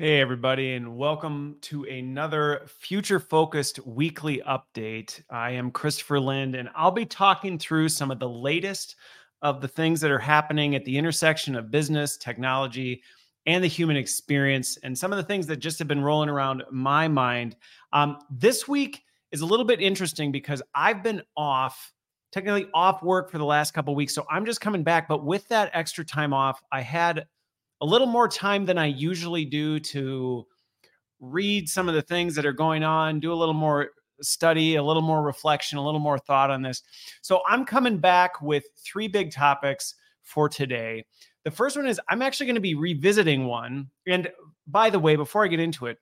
Hey, everybody, and welcome to another future focused weekly update. I am Christopher Lind, and I'll be talking through some of the latest of the things that are happening at the intersection of business, technology, and the human experience, and some of the things that just have been rolling around my mind. Um, this week is a little bit interesting because I've been off, technically off work for the last couple weeks. So I'm just coming back. But with that extra time off, I had a little more time than I usually do to read some of the things that are going on, do a little more study, a little more reflection, a little more thought on this. So I'm coming back with three big topics for today. The first one is I'm actually going to be revisiting one. And by the way, before I get into it,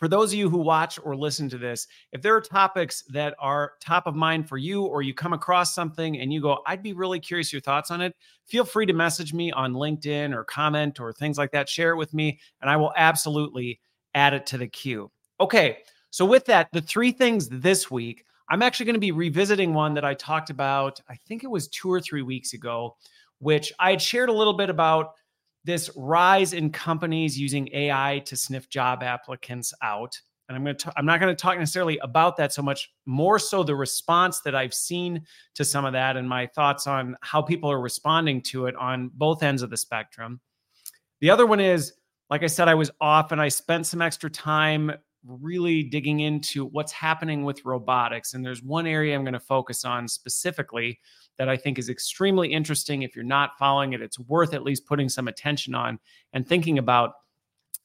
for those of you who watch or listen to this, if there are topics that are top of mind for you, or you come across something and you go, I'd be really curious your thoughts on it, feel free to message me on LinkedIn or comment or things like that. Share it with me, and I will absolutely add it to the queue. Okay, so with that, the three things this week, I'm actually going to be revisiting one that I talked about, I think it was two or three weeks ago, which I had shared a little bit about this rise in companies using AI to sniff job applicants out. And I'm going to I'm not going to talk necessarily about that so much, more so the response that I've seen to some of that and my thoughts on how people are responding to it on both ends of the spectrum. The other one is like I said I was off and I spent some extra time really digging into what's happening with robotics and there's one area I'm going to focus on specifically that I think is extremely interesting. If you're not following it, it's worth at least putting some attention on and thinking about.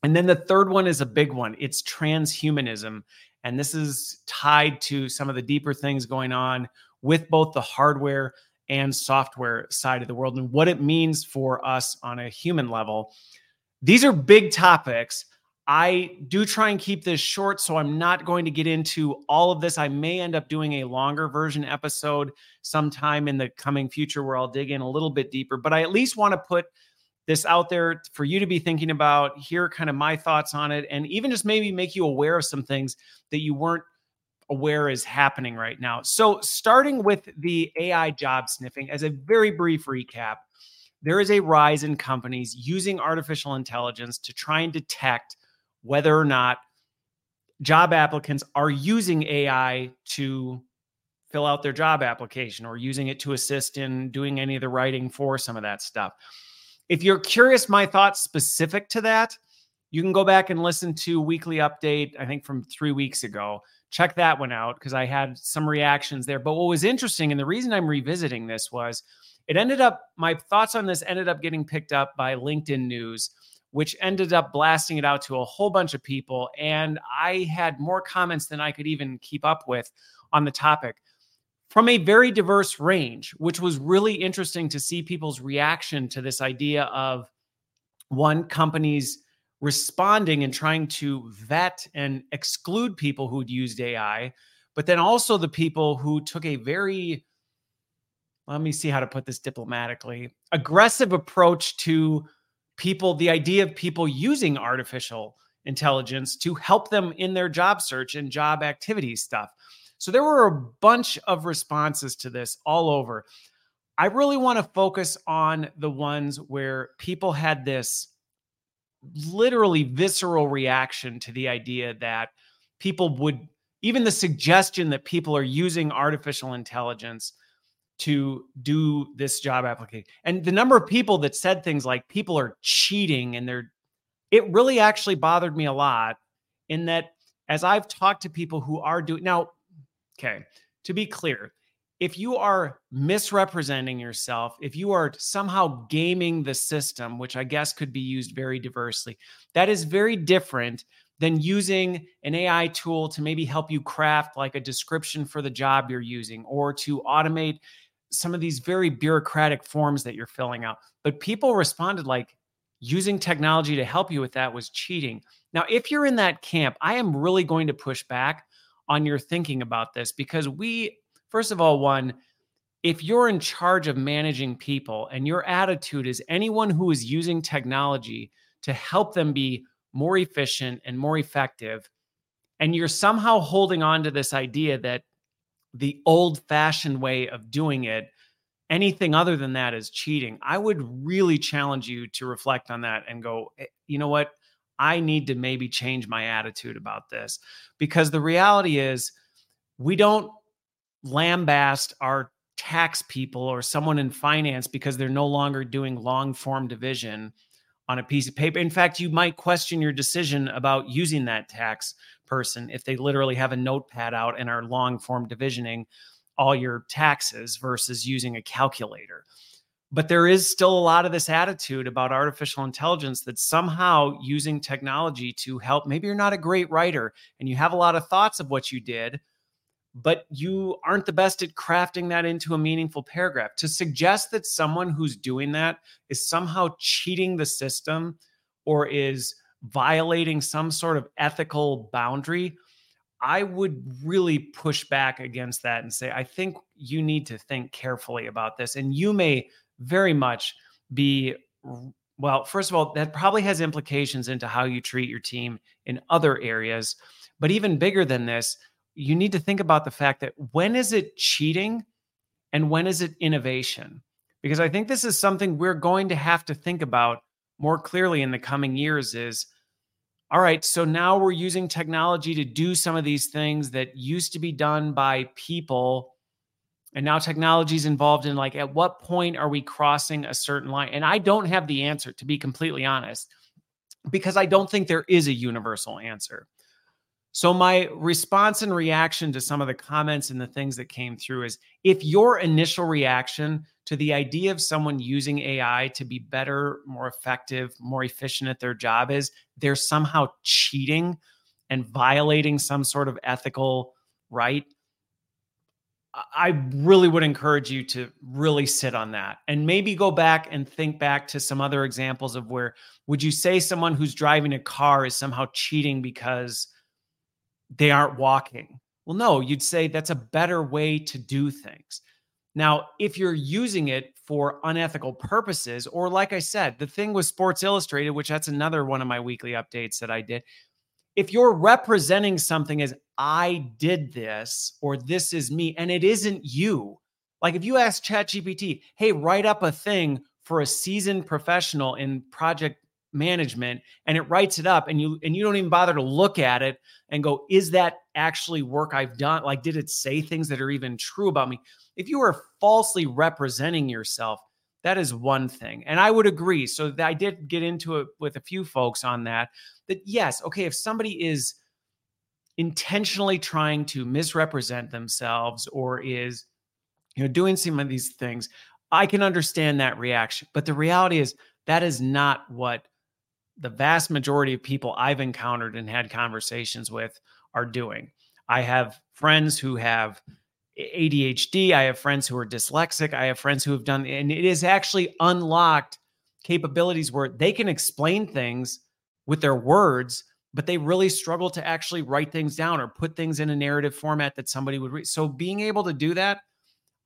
And then the third one is a big one it's transhumanism. And this is tied to some of the deeper things going on with both the hardware and software side of the world and what it means for us on a human level. These are big topics. I do try and keep this short, so I'm not going to get into all of this. I may end up doing a longer version episode sometime in the coming future where I'll dig in a little bit deeper, but I at least want to put this out there for you to be thinking about, hear kind of my thoughts on it, and even just maybe make you aware of some things that you weren't aware is happening right now. So, starting with the AI job sniffing, as a very brief recap, there is a rise in companies using artificial intelligence to try and detect whether or not job applicants are using AI to fill out their job application or using it to assist in doing any of the writing for some of that stuff. If you're curious, my thoughts specific to that, you can go back and listen to weekly update, I think from three weeks ago. Check that one out because I had some reactions there. But what was interesting, and the reason I'm revisiting this was it ended up, my thoughts on this ended up getting picked up by LinkedIn News which ended up blasting it out to a whole bunch of people. And I had more comments than I could even keep up with on the topic from a very diverse range, which was really interesting to see people's reaction to this idea of one companies responding and trying to vet and exclude people who'd used AI, but then also the people who took a very let me see how to put this diplomatically aggressive approach to people, the idea of people using artificial intelligence to help them in their job search and job activity stuff. So there were a bunch of responses to this all over. I really want to focus on the ones where people had this literally visceral reaction to the idea that people would, even the suggestion that people are using artificial intelligence to do this job application. And the number of people that said things like people are cheating and they're it really actually bothered me a lot in that as I've talked to people who are doing now, okay, to be clear, if you are misrepresenting yourself, if you are somehow gaming the system, which I guess could be used very diversely, that is very different than using an AI tool to maybe help you craft like a description for the job you're using or to automate some of these very bureaucratic forms that you're filling out. But people responded like using technology to help you with that was cheating. Now, if you're in that camp, I am really going to push back on your thinking about this because we, first of all, one, if you're in charge of managing people and your attitude is anyone who is using technology to help them be more efficient and more effective, and you're somehow holding on to this idea that the old fashioned way of doing it. Anything other than that is cheating. I would really challenge you to reflect on that and go, eh, you know what? I need to maybe change my attitude about this because the reality is we don't lambast our tax people or someone in finance because they're no longer doing long form division on a piece of paper. In fact, you might question your decision about using that tax person if they literally have a notepad out and are long form divisioning all your taxes versus using a calculator. But there is still a lot of this attitude about artificial intelligence that somehow using technology to help. Maybe you're not a great writer and you have a lot of thoughts of what you did, but you aren't the best at crafting that into a meaningful paragraph. To suggest that someone who's doing that is somehow cheating the system or is violating some sort of ethical boundary, I would really push back against that and say, I think you need to think carefully about this. And you may very much be, well, first of all, that probably has implications into how you treat your team in other areas. But even bigger than this, you need to think about the fact that when is it cheating and when is it innovation? Because I think this is something we're going to have to think about more clearly in the coming years is all right, so now we're using technology to do some of these things that used to be done by people. And now technology is involved in like, at what point are we crossing a certain line? And I don't have the answer, to be completely honest, because I don't think there is a universal answer. So, my response and reaction to some of the comments and the things that came through is if your initial reaction to the idea of someone using AI to be better, more effective, more efficient at their job is they're somehow cheating and violating some sort of ethical right, I really would encourage you to really sit on that and maybe go back and think back to some other examples of where would you say someone who's driving a car is somehow cheating because they aren't walking. Well, no, you'd say that's a better way to do things. Now, if you're using it for unethical purposes, or like I said, the thing with Sports Illustrated, which that's another one of my weekly updates that I did. If you're representing something as I did this or this is me, and it isn't you, like if you ask ChatGPT, hey, write up a thing for a seasoned professional in project management and it writes it up and you and you don't even bother to look at it and go is that actually work I've done? Like did it say things that are even true about me? If you are falsely representing yourself that is one thing and I would agree. So I did get into it with a few folks on that that yes okay if somebody is intentionally trying to misrepresent themselves or is you know doing some of these things I can understand that reaction but the reality is that is not what the vast majority of people I've encountered and had conversations with are doing. I have friends who have ADHD. I have friends who are dyslexic. I have friends who have done, and it is actually unlocked capabilities where they can explain things with their words, but they really struggle to actually write things down or put things in a narrative format that somebody would read. So being able to do that,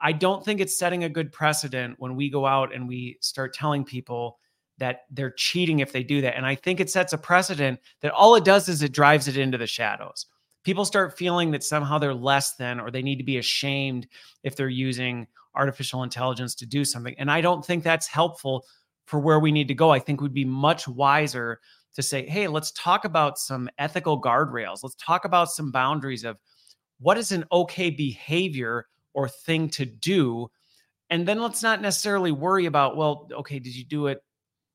I don't think it's setting a good precedent when we go out and we start telling people that they're cheating if they do that. And I think it sets a precedent that all it does is it drives it into the shadows. People start feeling that somehow they're less than or they need to be ashamed if they're using artificial intelligence to do something. And I don't think that's helpful for where we need to go. I think we'd be much wiser to say, hey, let's talk about some ethical guardrails. Let's talk about some boundaries of what is an okay behavior or thing to do. And then let's not necessarily worry about, well, okay, did you do it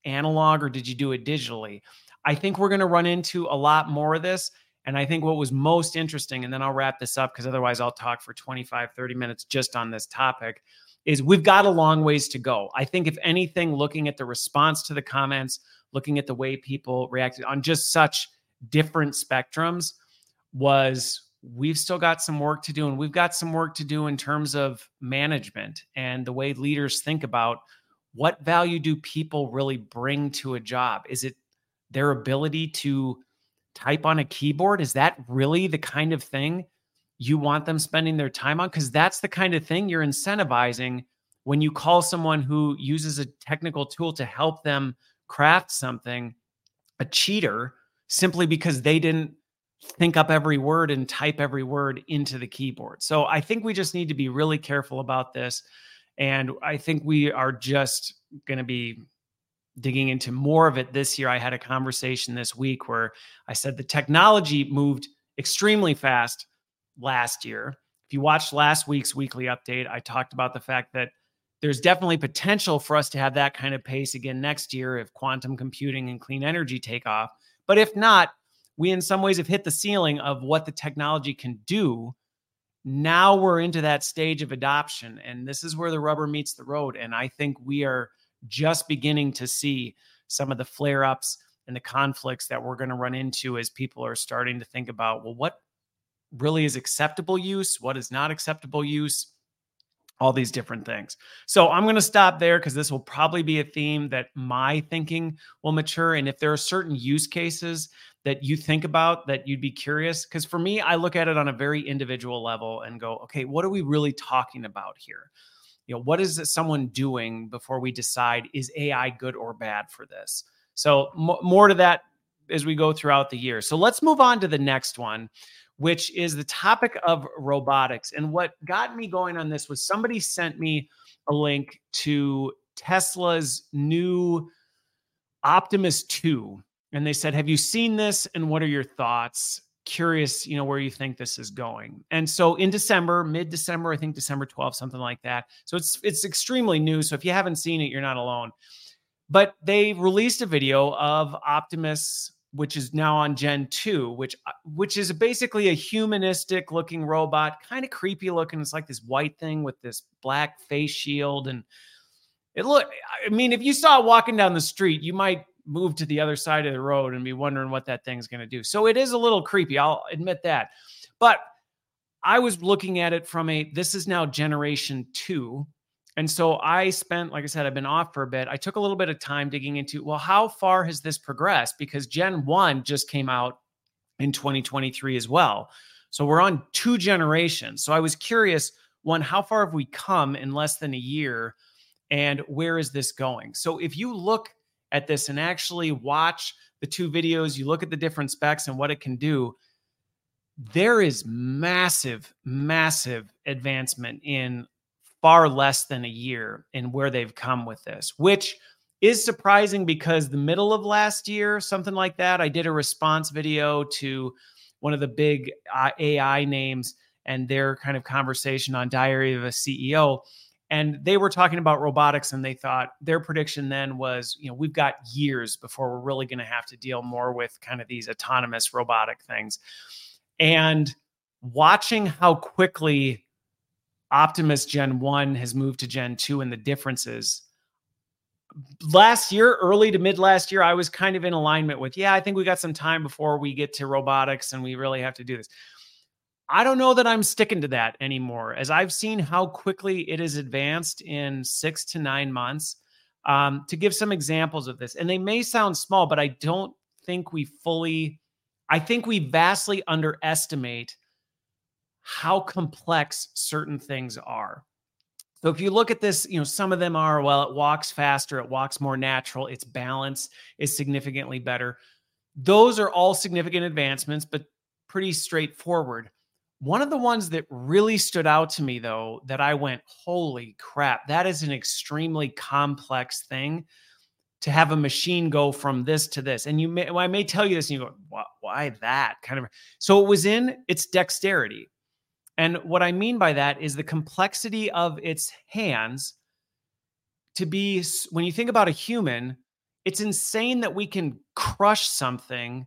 analog or did you do it digitally? I think we're going to run into a lot more of this. And I think what was most interesting, and then I'll wrap this up because otherwise I'll talk for 25, 30 minutes just on this topic, is we've got a long ways to go. I think, if anything, looking at the response to the comments, looking at the way people reacted on just such different spectrums, was we've still got some work to do. And we've got some work to do in terms of management and the way leaders think about what value do people really bring to a job? Is it their ability to type on a keyboard? Is that really the kind of thing you want them spending their time on? Because that's the kind of thing you're incentivizing when you call someone who uses a technical tool to help them craft something a cheater simply because they didn't think up every word and type every word into the keyboard. So I think we just need to be really careful about this. And I think we are just going to be digging into more of it this year. I had a conversation this week where I said the technology moved extremely fast last year. If you watched last week's weekly update, I talked about the fact that there's definitely potential for us to have that kind of pace again next year if quantum computing and clean energy take off. But if not, we in some ways have hit the ceiling of what the technology can do. Now we're into that stage of adoption, and this is where the rubber meets the road. And I think we are just beginning to see some of the flare ups and the conflicts that we're going to run into as people are starting to think about, well, what really is acceptable use? What is not acceptable use? All these different things. So I'm going to stop there because this will probably be a theme that my thinking will mature. And if there are certain use cases that you think about that you'd be curious, because for me, I look at it on a very individual level and go, okay, what are we really talking about here? You know, what is someone doing before we decide is AI good or bad for this? So m- more to that as we go throughout the year. So let's move on to the next one, which is the topic of robotics. And what got me going on this was somebody sent me a link to Tesla's new Optimus 2. And they said, Have you seen this? And what are your thoughts? Curious, you know, where you think this is going. And so in December, mid-December, I think December 12th, something like that. So it's it's extremely new. So if you haven't seen it, you're not alone. But they released a video of Optimus which is now on Gen 2, which uh, which is basically a humanistic looking robot, kind of creepy looking. It's like this white thing with this black face shield and it look I mean if you saw it walking down the street, you might move to the other side of the road and be wondering what that thing's going to do. So it is a little creepy, I'll admit that. But I was looking at it from a this is now generation 2 and so I spent, like I said, I've been off for a bit. I took a little bit of time digging into, well, how far has this progressed? Because Gen 1 just came out in 2023 as well. So we're on two generations. So I was curious one, how far have we come in less than a year? And where is this going? So if you look at this and actually watch the two videos, you look at the different specs and what it can do, there is massive, massive advancement in far less than a year in where they've come with this, which is surprising because the middle of last year, something like that, I did a response video to one of the big uh, AI names and their kind of conversation on Diary of a CEO. And they were talking about robotics, and they thought their prediction then was, you know, we've got years before we're really going to have to deal more with kind of these autonomous robotic things. And watching how quickly Optimus Gen 1 has moved to Gen 2 and the differences. Last year, early to mid last year, I was kind of in alignment with, yeah, I think we got some time before we get to robotics and we really have to do this. I don't know that I'm sticking to that anymore, as I've seen how quickly it has advanced in six to nine months. Um, to give some examples of this, and they may sound small, but I don't think we fully, I think we vastly underestimate how complex certain things are. So if you look at this, you know, some of them are, well, it walks faster, it walks more natural, its balance is significantly better. Those are all significant advancements, but pretty straightforward. One of the ones that really stood out to me, though, that I went, holy crap, that is an extremely complex thing to have a machine go from this to this. And you may, well, I may tell you this, and you go, why, why that kind of? So it was in its dexterity. And what I mean by that is the complexity of its hands to be, when you think about a human, it's insane that we can crush something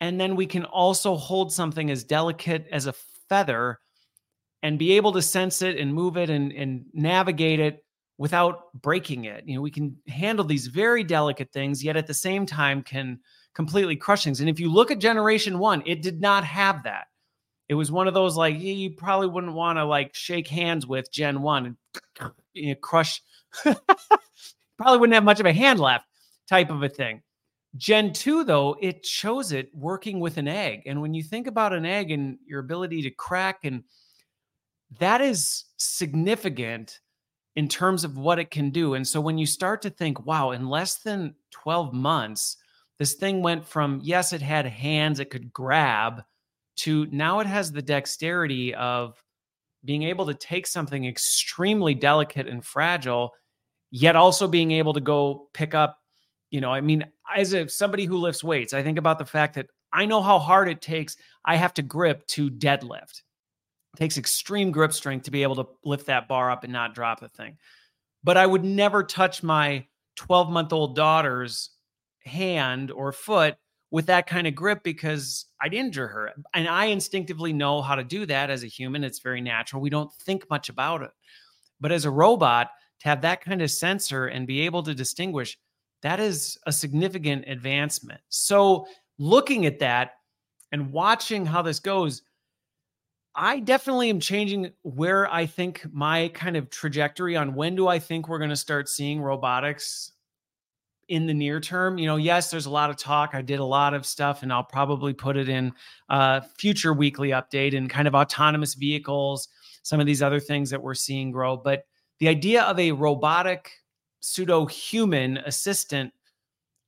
and then we can also hold something as delicate as a feather and be able to sense it and move it and, and navigate it without breaking it. You know, we can handle these very delicate things, yet at the same time can completely crush things. And if you look at generation one, it did not have that it was one of those like you probably wouldn't want to like shake hands with Gen 1 and you know, crush probably wouldn't have much of a hand left type of a thing. Gen 2 though, it shows it working with an egg. And when you think about an egg and your ability to crack and that is significant in terms of what it can do. And so when you start to think, wow, in less than 12 months, this thing went from yes, it had hands it could grab to now it has the dexterity of being able to take something extremely delicate and fragile, yet also being able to go pick up You know, I mean, as a somebody who lifts weights, I think about the fact that I know how hard it takes. I have to grip to deadlift. It takes extreme grip strength to be able to lift that bar up and not drop the thing. But I would never touch my 12 month old daughter's hand or foot with that kind of grip because I'd injure her. And I instinctively know how to do that as a human. It's very natural. We don't think much about it. But as a robot, to have that kind of sensor and be able to distinguish, that is a significant advancement. So, looking at that and watching how this goes, I definitely am changing where I think my kind of trajectory on when do I think we're going to start seeing robotics in the near term. You know, yes, there's a lot of talk. I did a lot of stuff, and I'll probably put it in a future weekly update and kind of autonomous vehicles, some of these other things that we're seeing grow. But the idea of a robotic pseudo human assistant,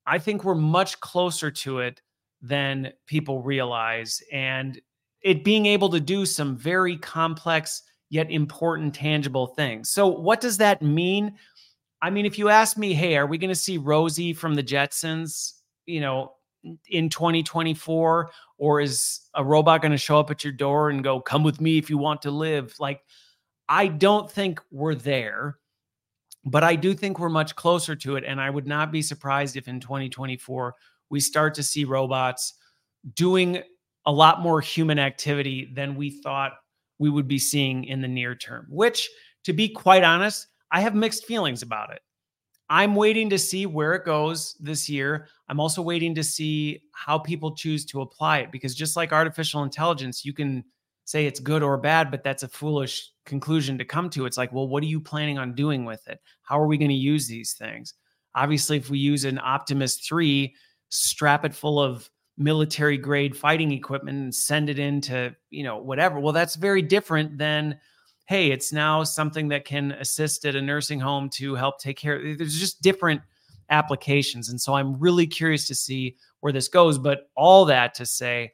I think we're much closer to it than people realize. And it being able to do some very complex yet important tangible things. So, what does that mean? I mean, if you ask me, hey, are we going to see Rosie from the Jetsons, you know, in 2024? Or is a robot going to show up at your door and go, come with me if you want to live? Like, I don't think we're there, but I do think we're much closer to it. And I would not be surprised if in 2024 we start to see robots doing a lot more human activity than we thought we would be seeing in the near term, which, to be quite honest, I have mixed feelings about it. I'm waiting to see where it goes this year. I'm also waiting to see how people choose to apply it because just like artificial intelligence, you can say it's good or bad, but that's a foolish conclusion to come to. It's like, well, what are you planning on doing with it? How are we going to use these things? Obviously, if we use an Optimus 3, strap it full of military grade fighting equipment and send it into, you know, whatever. Well, that's very different than hey, it's now something that can assist at a nursing home to help take care. There's just different applications. And so I'm really curious to see where this goes. But all that to say,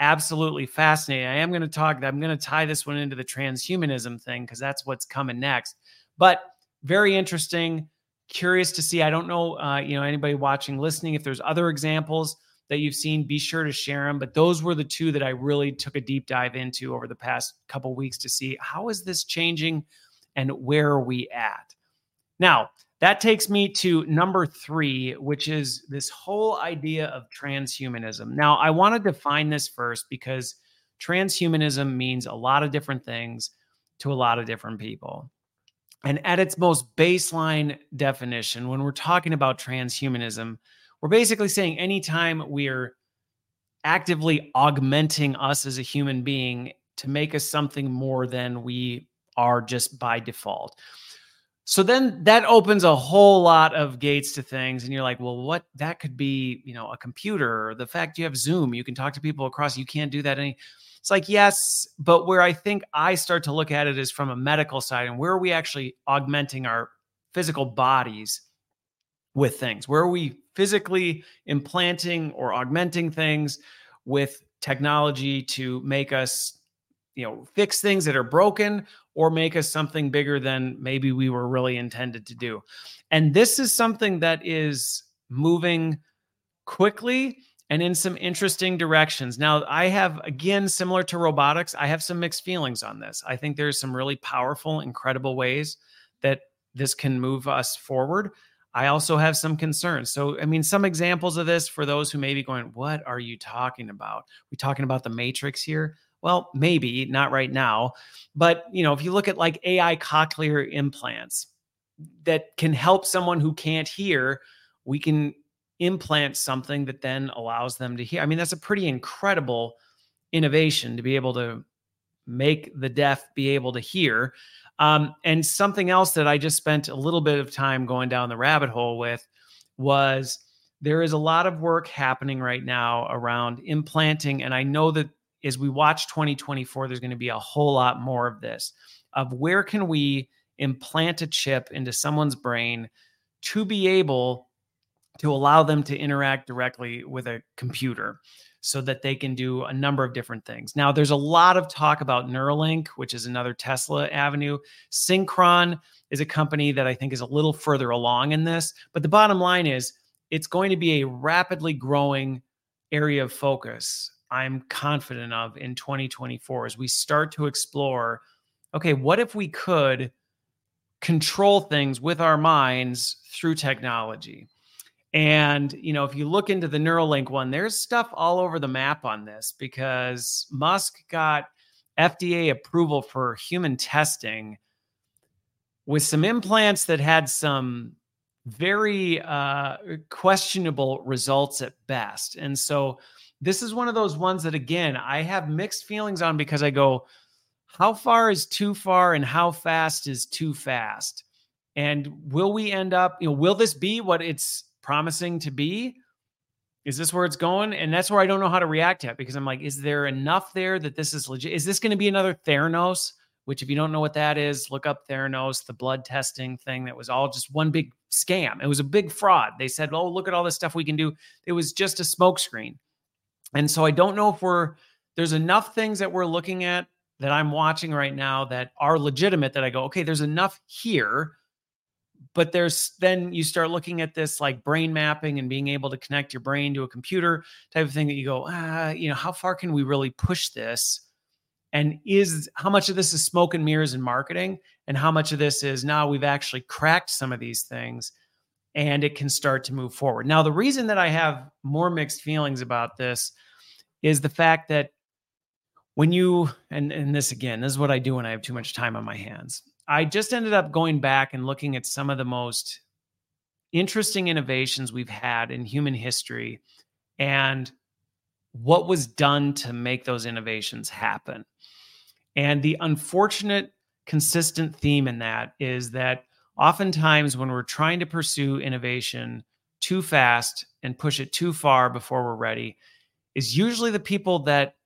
absolutely fascinating. I am going to talk, I'm going to tie this one into the transhumanism thing because that's what's coming next. But very interesting. Curious to see. I don't know, uh, you know, anybody watching, listening, if there's other examples that you've seen, be sure to share them. But those were the two that I really took a deep dive into over the past couple weeks to see how is this changing and where are we at. Now, that takes me to number three, which is this whole idea of transhumanism. Now, I want to define this first because transhumanism means a lot of different things to a lot of different people. And at its most baseline definition, when we're talking about transhumanism, we're basically saying anytime we're actively augmenting us as a human being to make us something more than we are just by default. So then that opens a whole lot of gates to things. And you're like, well, what that could be, you know, a computer or the fact you have Zoom, you can talk to people across, you can't do that any. It's like, yes, but where I think I start to look at it is from a medical side and where are we actually augmenting our physical bodies with things? Where are we physically implanting or augmenting things with technology to make us, you know, fix things that are broken or make us something bigger than maybe we were really intended to do? And this is something that is moving quickly and in some interesting directions. Now, I have, again, similar to robotics, I have some mixed feelings on this. I think there's some really powerful, incredible ways that this can move us forward. I also have some concerns. So, I mean, some examples of this for those who may be going, What are you talking about? we talking about the matrix here? Well, maybe not right now. But, you know, if you look at like AI cochlear implants that can help someone who can't hear, we can implant something that then allows them to hear. I mean, that's a pretty incredible innovation to be able to make the deaf be able to hear. Um, and something else that I just spent a little bit of time going down the rabbit hole with was there is a lot of work happening right now around implanting. And I know that as we watch 2024, there's going to be a whole lot more of this of where can we implant a chip into someone's brain to be able to allow them to interact directly with a computer so that they can do a number of different things. Now, there's a lot of talk about Neuralink, which is another Tesla avenue. Synchron is a company that I think is a little further along in this. But the bottom line is it's going to be a rapidly growing area of focus. I'm confident of in 2024 as we start to explore okay, what if we could control things with our minds through technology? And, you know, if you look into the Neuralink one, there's stuff all over the map on this because Musk got FDA approval for human testing with some implants that had some very uh, questionable results at best. And so this is one of those ones that, again, I have mixed feelings on because I go, how far is too far and how fast is too fast? And will we end up, you know, will this be what it's promising to be? Is this where it's going? And that's where I don't know how to react it because I'm like, is there enough there that this is legit? Is this going to be another Theranos? Which, if you don't know what that is, look up Theranos, the blood testing thing that was all just one big scam. It was a big fraud. They said, oh, look at all this stuff we can do. It was just a smokescreen. And so I don't know if we're, there's enough things that we're looking at that I'm watching right now that are legitimate that I go, okay, there's enough here but there's then you start looking at this like brain mapping and being able to connect your brain to a computer type of thing that you go ah you know how far can we really push this? And is how much of this is smoke and mirrors and marketing? And how much of this is now we've actually cracked some of these things and it can start to move forward. Now the reason that i have more mixed feelings about this is the fact that when you and and this again this is what i do when i have too much time on my hands I just ended up going back and looking at some of the most interesting innovations we've had in human history and what was done to make those innovations happen. And the unfortunate consistent theme in that is that oftentimes when we're trying to pursue innovation too fast and push it too far before we're ready, is usually the people that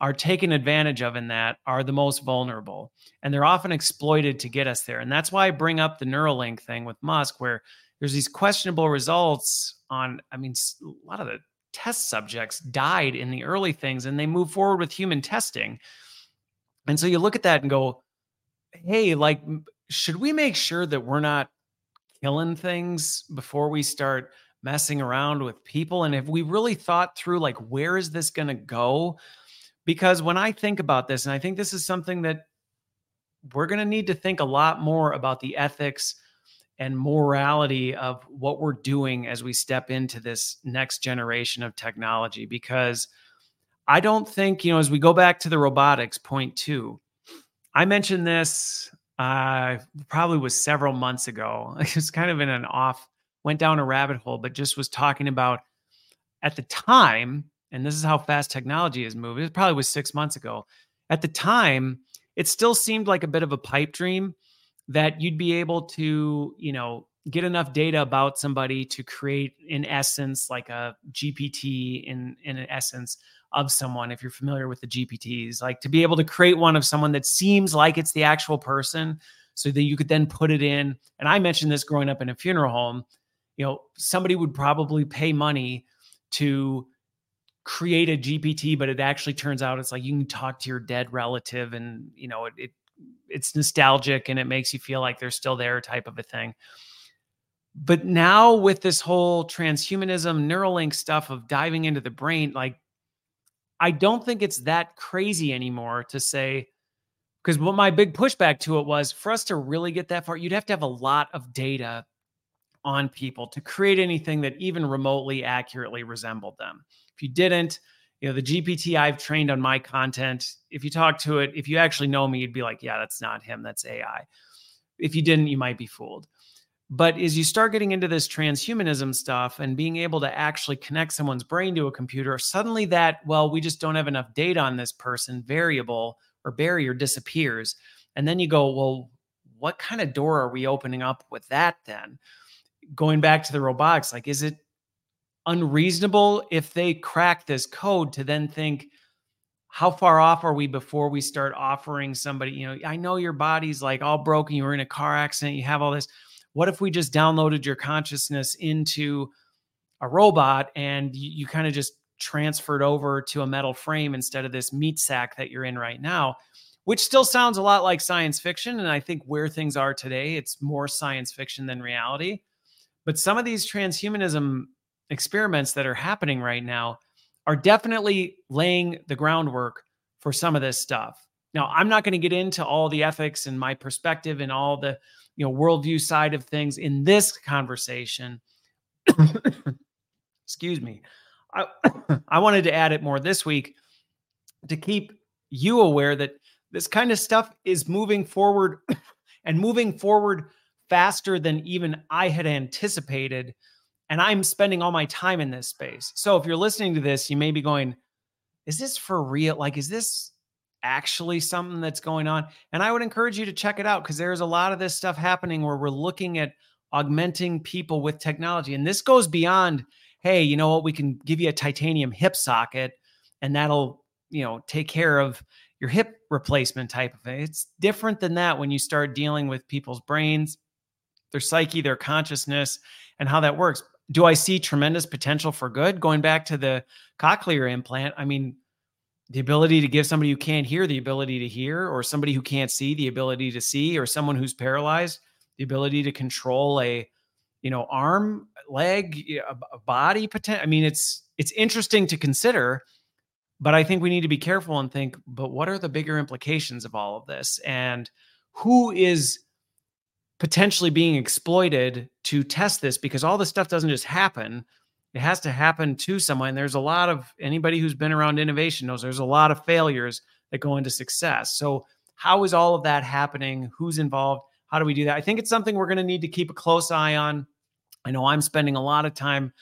are taken advantage of in that are the most vulnerable and they're often exploited to get us there. And that's why i bring up the neuralink thing with musk where there's these questionable results on i mean a lot of the test subjects died in the early things and they move forward with human testing. And so you look at that and go hey like should we make sure that we're not killing things before we start messing around with people? And if we really thought through like where is this going to go because when I think about this, and I think this is something that we're going to need to think a lot more about the ethics and morality of what we're doing as we step into this next generation of technology. Because I don't think, you know, as we go back to the robotics point two, I mentioned this uh, probably was several months ago. It was kind of in an off, went down a rabbit hole, but just was talking about at the time and this is how fast technology has moved. It probably was six months ago. At the time, it still seemed like a bit of a pipe dream that you'd be able to, you know, get enough data about somebody to create, in essence, like a GPT in in essence of someone. If you're familiar with the GPTs, like to be able to create one of someone that seems like it's the actual person, so that you could then put it in. And I mentioned this growing up in a funeral home. You know, somebody would probably pay money to create a GPT, but it actually turns out it's like you can talk to your dead relative and you know it, it it's nostalgic and it makes you feel like they're still there type of a thing. But now with this whole transhumanism, Neuralink stuff of diving into the brain, like I don't think it's that crazy anymore to say because what my big pushback to it was for us to really get that far, you'd have to have a lot of data on people to create anything that even remotely accurately resembled them. If you didn't, you know, the GPT I've trained on my content, if you talk to it, if you actually know me, you'd be like, yeah, that's not him, that's AI. If you didn't, you might be fooled. But as you start getting into this transhumanism stuff and being able to actually connect someone's brain to a computer, suddenly that, well, we just don't have enough data on this person, variable or barrier disappears. And then you go, well, what kind of door are we opening up with that then? Going back to the robotics, like, is it unreasonable if they crack this code to then think how far off are we before we start offering somebody you know i know your body's like all broken you were in a car accident you have all this. What if we just downloaded your consciousness into a robot and you, you kind of just transferred over to a metal frame instead of this meat sack that you're in right now which still sounds a lot like science fiction and i think where things are today it's more science fiction than reality. But some of these transhumanism experiments that are happening right now are definitely laying the groundwork for some of this stuff. Now, I'm not going to get into all the ethics and my perspective and all the, you know, worldview side of things in this conversation. Excuse me. I, I wanted to add it more this week to keep you aware that this kind of stuff is moving forward and moving forward faster than even I had anticipated. And I'm spending all my time in this space. So if you're listening to this, you may be going, is this for real? Like, is this actually something that's going on? And I would encourage you to check it out because there's a lot of this stuff happening where we're looking at augmenting people with technology. And this goes beyond, hey, you know what? We can give you a titanium hip socket and that'll, you know, take care of your hip replacement type of thing. It's different than that when you start dealing with people's brains, their psyche, their consciousness, and how that works. Do I see tremendous potential for good? Going back to the cochlear implant, I mean, the ability to give somebody who can't hear the ability to hear, or somebody who can't see the ability to see, or someone who's paralyzed the ability to control a, you know, arm, leg, a body. Potential. I mean, it's it's interesting to consider but I think we need to be careful and think, but what are the bigger implications of all of this? And who is potentially being exploited to test this? Because all this stuff doesn't just happen. It has to happen to someone. There's a lot of anybody who's been around innovation knows there's a lot of failures that go into success. So, how is all of that happening? Who's involved? How do we do that? I think it's something we're going to need to keep a close eye on. I know I'm spending a lot of time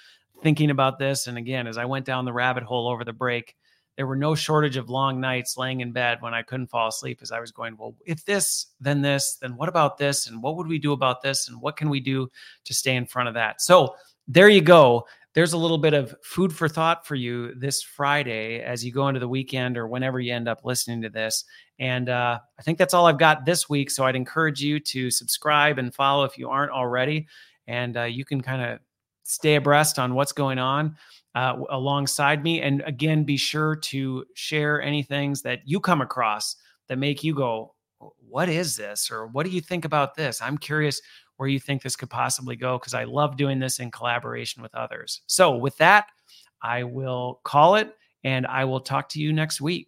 thinking about this. And again, as I went down the rabbit hole over the break, there were no shortage of long nights laying in bed when I couldn't fall asleep as I was going, well, if this, then this, then what about this? And what would we do about this? And what can we do to stay in front of that? So there you go. There's a little bit of food for thought for you this Friday as you go into the weekend or whenever you end up listening to this. And uh, I think that's all I've got this week. So I'd encourage you to subscribe and follow if you aren't already. And uh, you can kind of stay abreast on what's going on uh, alongside me. And again, be sure to share any things that you come across that make you go, What is this? Or what do you think about this? I'm curious where you think this could possibly go because I love doing this in collaboration with others. So, with that, I will call it and I will talk to you next week.